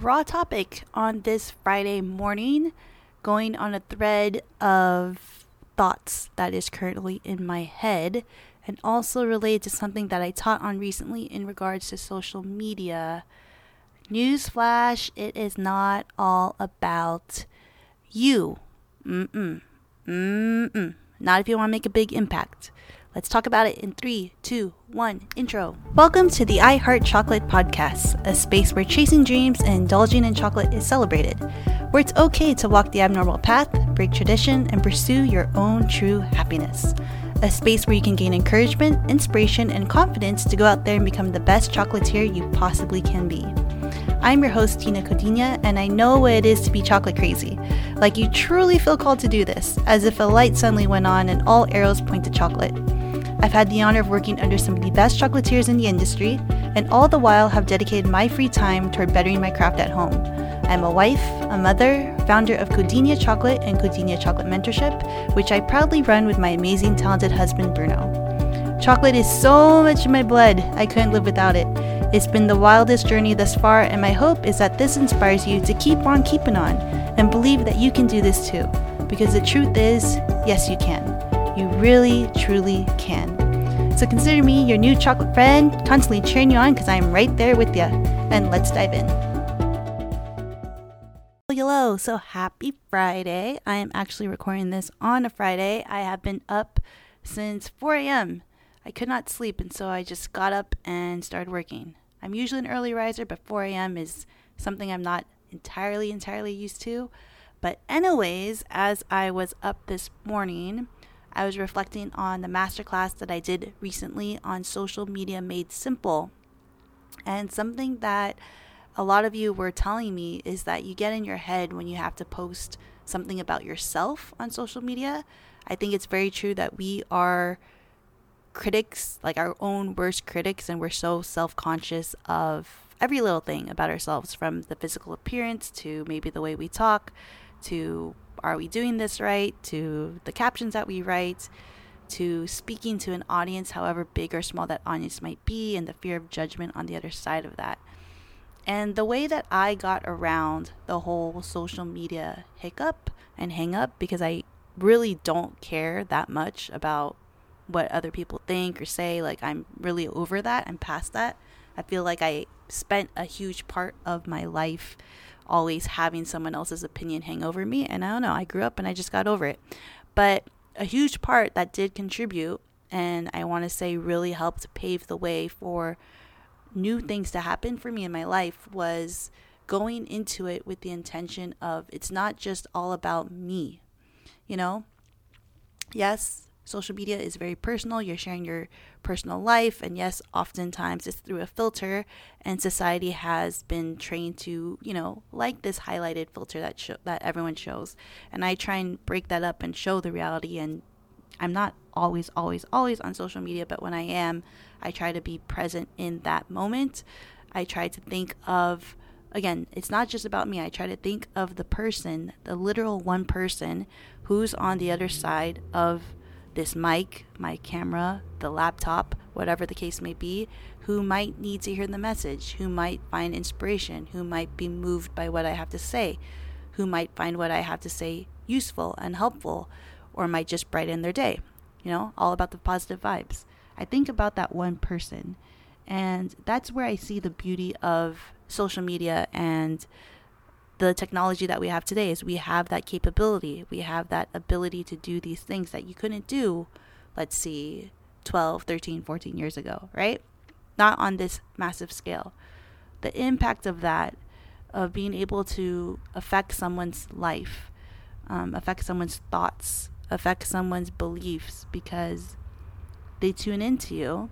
raw topic on this Friday morning, going on a thread of thoughts that is currently in my head, and also related to something that I taught on recently in regards to social media. Newsflash, it is not all about you. Mm-mm. Mm-mm. Not if you want to make a big impact. Let's talk about it in three, two, one, intro. Welcome to the I Heart Chocolate podcast, a space where chasing dreams and indulging in chocolate is celebrated, where it's okay to walk the abnormal path, break tradition, and pursue your own true happiness. A space where you can gain encouragement, inspiration, and confidence to go out there and become the best chocolatier you possibly can be. I'm your host, Tina Codina, and I know what it is to be chocolate crazy. Like you truly feel called to do this, as if a light suddenly went on and all arrows point to chocolate. I've had the honor of working under some of the best chocolatiers in the industry, and all the while have dedicated my free time toward bettering my craft at home. I'm a wife, a mother, founder of Codina Chocolate and Codina Chocolate Mentorship, which I proudly run with my amazing, talented husband, Bruno. Chocolate is so much in my blood, I couldn't live without it. It's been the wildest journey thus far, and my hope is that this inspires you to keep on keeping on and believe that you can do this too. Because the truth is, yes, you can. You really, truly can. So consider me your new chocolate friend, constantly cheering you on because I'm right there with you. And let's dive in. Hello, so happy Friday. I am actually recording this on a Friday. I have been up since 4 a.m. I could not sleep, and so I just got up and started working. I'm usually an early riser, but 4 a.m. is something I'm not entirely, entirely used to. But, anyways, as I was up this morning, I was reflecting on the masterclass that I did recently on social media made simple. And something that a lot of you were telling me is that you get in your head when you have to post something about yourself on social media. I think it's very true that we are critics, like our own worst critics, and we're so self conscious of every little thing about ourselves from the physical appearance to maybe the way we talk to are we doing this right to the captions that we write to speaking to an audience, however big or small that audience might be, and the fear of judgment on the other side of that. And the way that I got around the whole social media hiccup and hang up, because I really don't care that much about what other people think or say. Like, I'm really over that. I'm past that. I feel like I spent a huge part of my life always having someone else's opinion hang over me. And I don't know, I grew up and I just got over it. But a huge part that did contribute, and I want to say really helped pave the way for new things to happen for me in my life was going into it with the intention of it's not just all about me. You know, yes, social media is very personal. You're sharing your personal life. And yes, oftentimes it's through a filter. And society has been trained to, you know, like this highlighted filter that, that everyone shows. And I try and break that up and show the reality. And I'm not always, always, always on social media, but when I am, I try to be present in that moment. I try to think of, again, it's not just about me. I try to think of the person, the literal one person who's on the other side of this mic, my camera, the laptop, whatever the case may be, who might need to hear the message, who might find inspiration, who might be moved by what I have to say, who might find what I have to say useful and helpful, or might just brighten their day. You know, all about the positive vibes. I think about that one person, and that's where I see the beauty of social media and the technology that we have today is we have that capability. We have that ability to do these things that you couldn't do, let's see, 12, 13, 14 years ago, right? Not on this massive scale. The impact of that, of being able to affect someone's life, um, affect someone's thoughts, affect someone's beliefs because they tune into you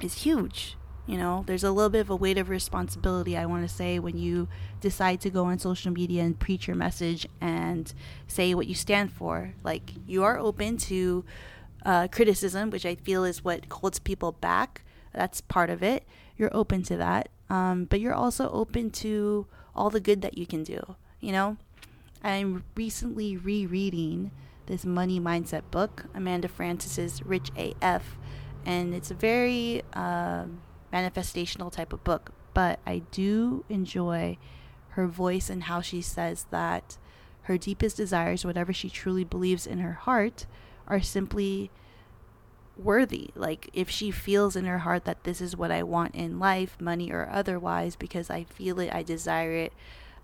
is huge you know there's a little bit of a weight of responsibility i want to say when you decide to go on social media and preach your message and say what you stand for. Like you are open to uh, criticism which i feel is what holds people back. That's part of it. You're open to that. Um, but you're also open to all the good that you can do you know? I'm recently rereading this money mindset book amanda frances's rich af and it's a very um, manifestational type of book. but I do enjoy her voice and how she says that her deepest desires, whatever she truly believes in her heart, are simply worthy. Like, if she feels in her heart that this is what I want in life, money or otherwise, because I feel it, I desire it,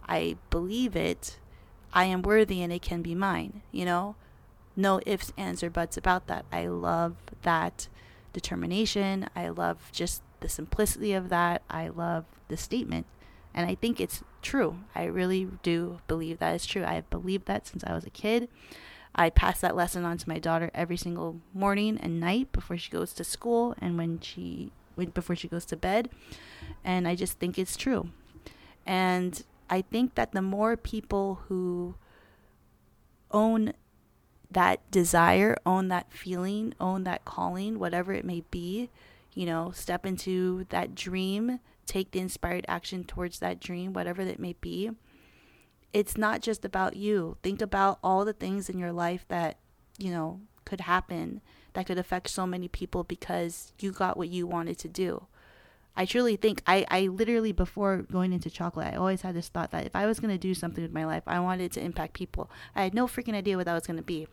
I believe it, I am worthy and it can be mine, you know? No ifs, ands, or buts about that. I love that determination. I love just the simplicity of that. I love the statement. And I think it's true. I really do believe that is true. I have believed that since I was a kid. I pass that lesson on to my daughter every single morning and night before she goes to school and when she when, before she goes to bed. And I just think it's true. And I think that the more people who own that desire, own that feeling, own that calling, whatever it may be, you know, step into that dream, take the inspired action towards that dream, whatever that may be. It's not just about you. Think about all the things in your life that, you know, could happen that could affect so many people because you got what you wanted to do. I truly think I, I literally before going into chocolate, I always had this thought that if I was gonna do something with my life, I wanted to impact people. I had no freaking idea what that was gonna be.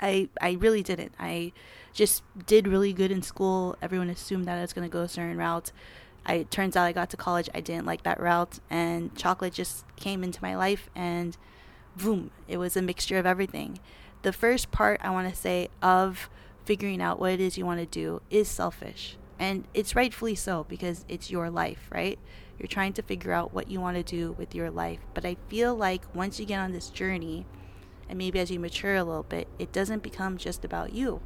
I I really didn't. I just did really good in school. Everyone assumed that I was going to go a certain route. I it turns out I got to college, I didn't like that route, and chocolate just came into my life, and boom, it was a mixture of everything. The first part I want to say of figuring out what it is you want to do is selfish, and it's rightfully so because it's your life, right? You're trying to figure out what you want to do with your life, but I feel like once you get on this journey and maybe as you mature a little bit, it doesn't become just about you.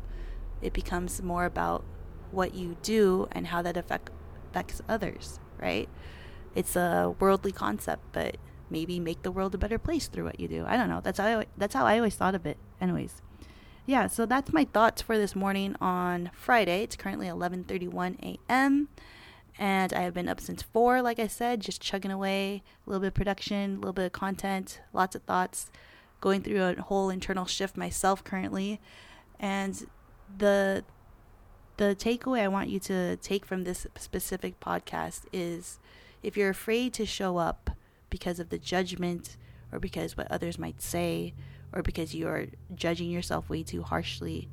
It becomes more about what you do and how that affect, affects others, right? It's a worldly concept, but maybe make the world a better place through what you do. I don't know. That's how I, that's how I always thought of it. Anyways, yeah. So that's my thoughts for this morning on Friday. It's currently 11:31 a.m. And I have been up since four, like I said, just chugging away. A little bit of production, a little bit of content, lots of thoughts going through a whole internal shift myself currently. And the the takeaway I want you to take from this specific podcast is if you're afraid to show up because of the judgment or because what others might say or because you're judging yourself way too harshly,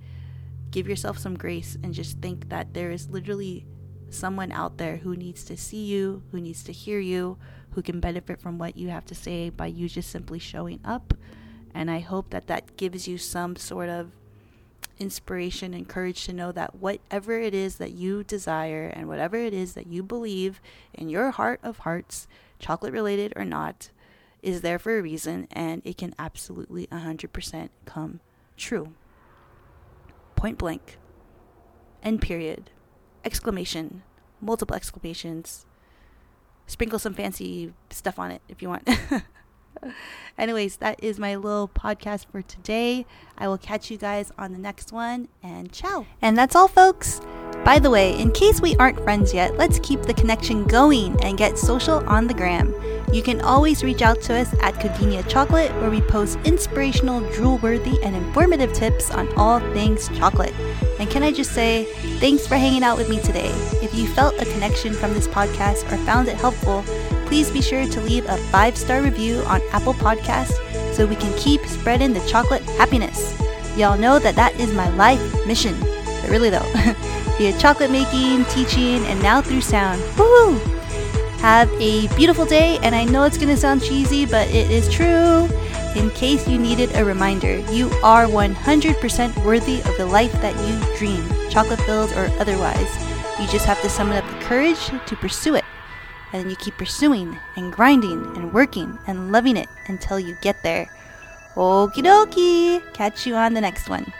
give yourself some grace and just think that there is literally someone out there who needs to see you, who needs to hear you, who can benefit from what you have to say by you just simply showing up. And I hope that that gives you some sort of inspiration and courage to know that whatever it is that you desire and whatever it is that you believe in your heart of hearts, chocolate related or not, is there for a reason and it can absolutely 100% come true. Point blank. End period. Exclamation. Multiple exclamations. Sprinkle some fancy stuff on it if you want. Anyways, that is my little podcast for today. I will catch you guys on the next one, and ciao. And that's all, folks. By the way, in case we aren't friends yet, let's keep the connection going and get social on the gram. You can always reach out to us at Codina Chocolate, where we post inspirational, drool worthy, and informative tips on all things chocolate. And can I just say, thanks for hanging out with me today. If you felt a connection from this podcast or found it helpful, please be sure to leave a five star review on Apple Podcasts so we can keep spreading the chocolate happiness. Y'all know that that is my life mission. But really, though, via chocolate making, teaching, and now through sound. Woohoo! Have a beautiful day, and I know it's gonna sound cheesy, but it is true. In case you needed a reminder, you are 100% worthy of the life that you dream, chocolate filled or otherwise. You just have to summon up the courage to pursue it and then you keep pursuing and grinding and working and loving it until you get there. Okie dokie! Catch you on the next one.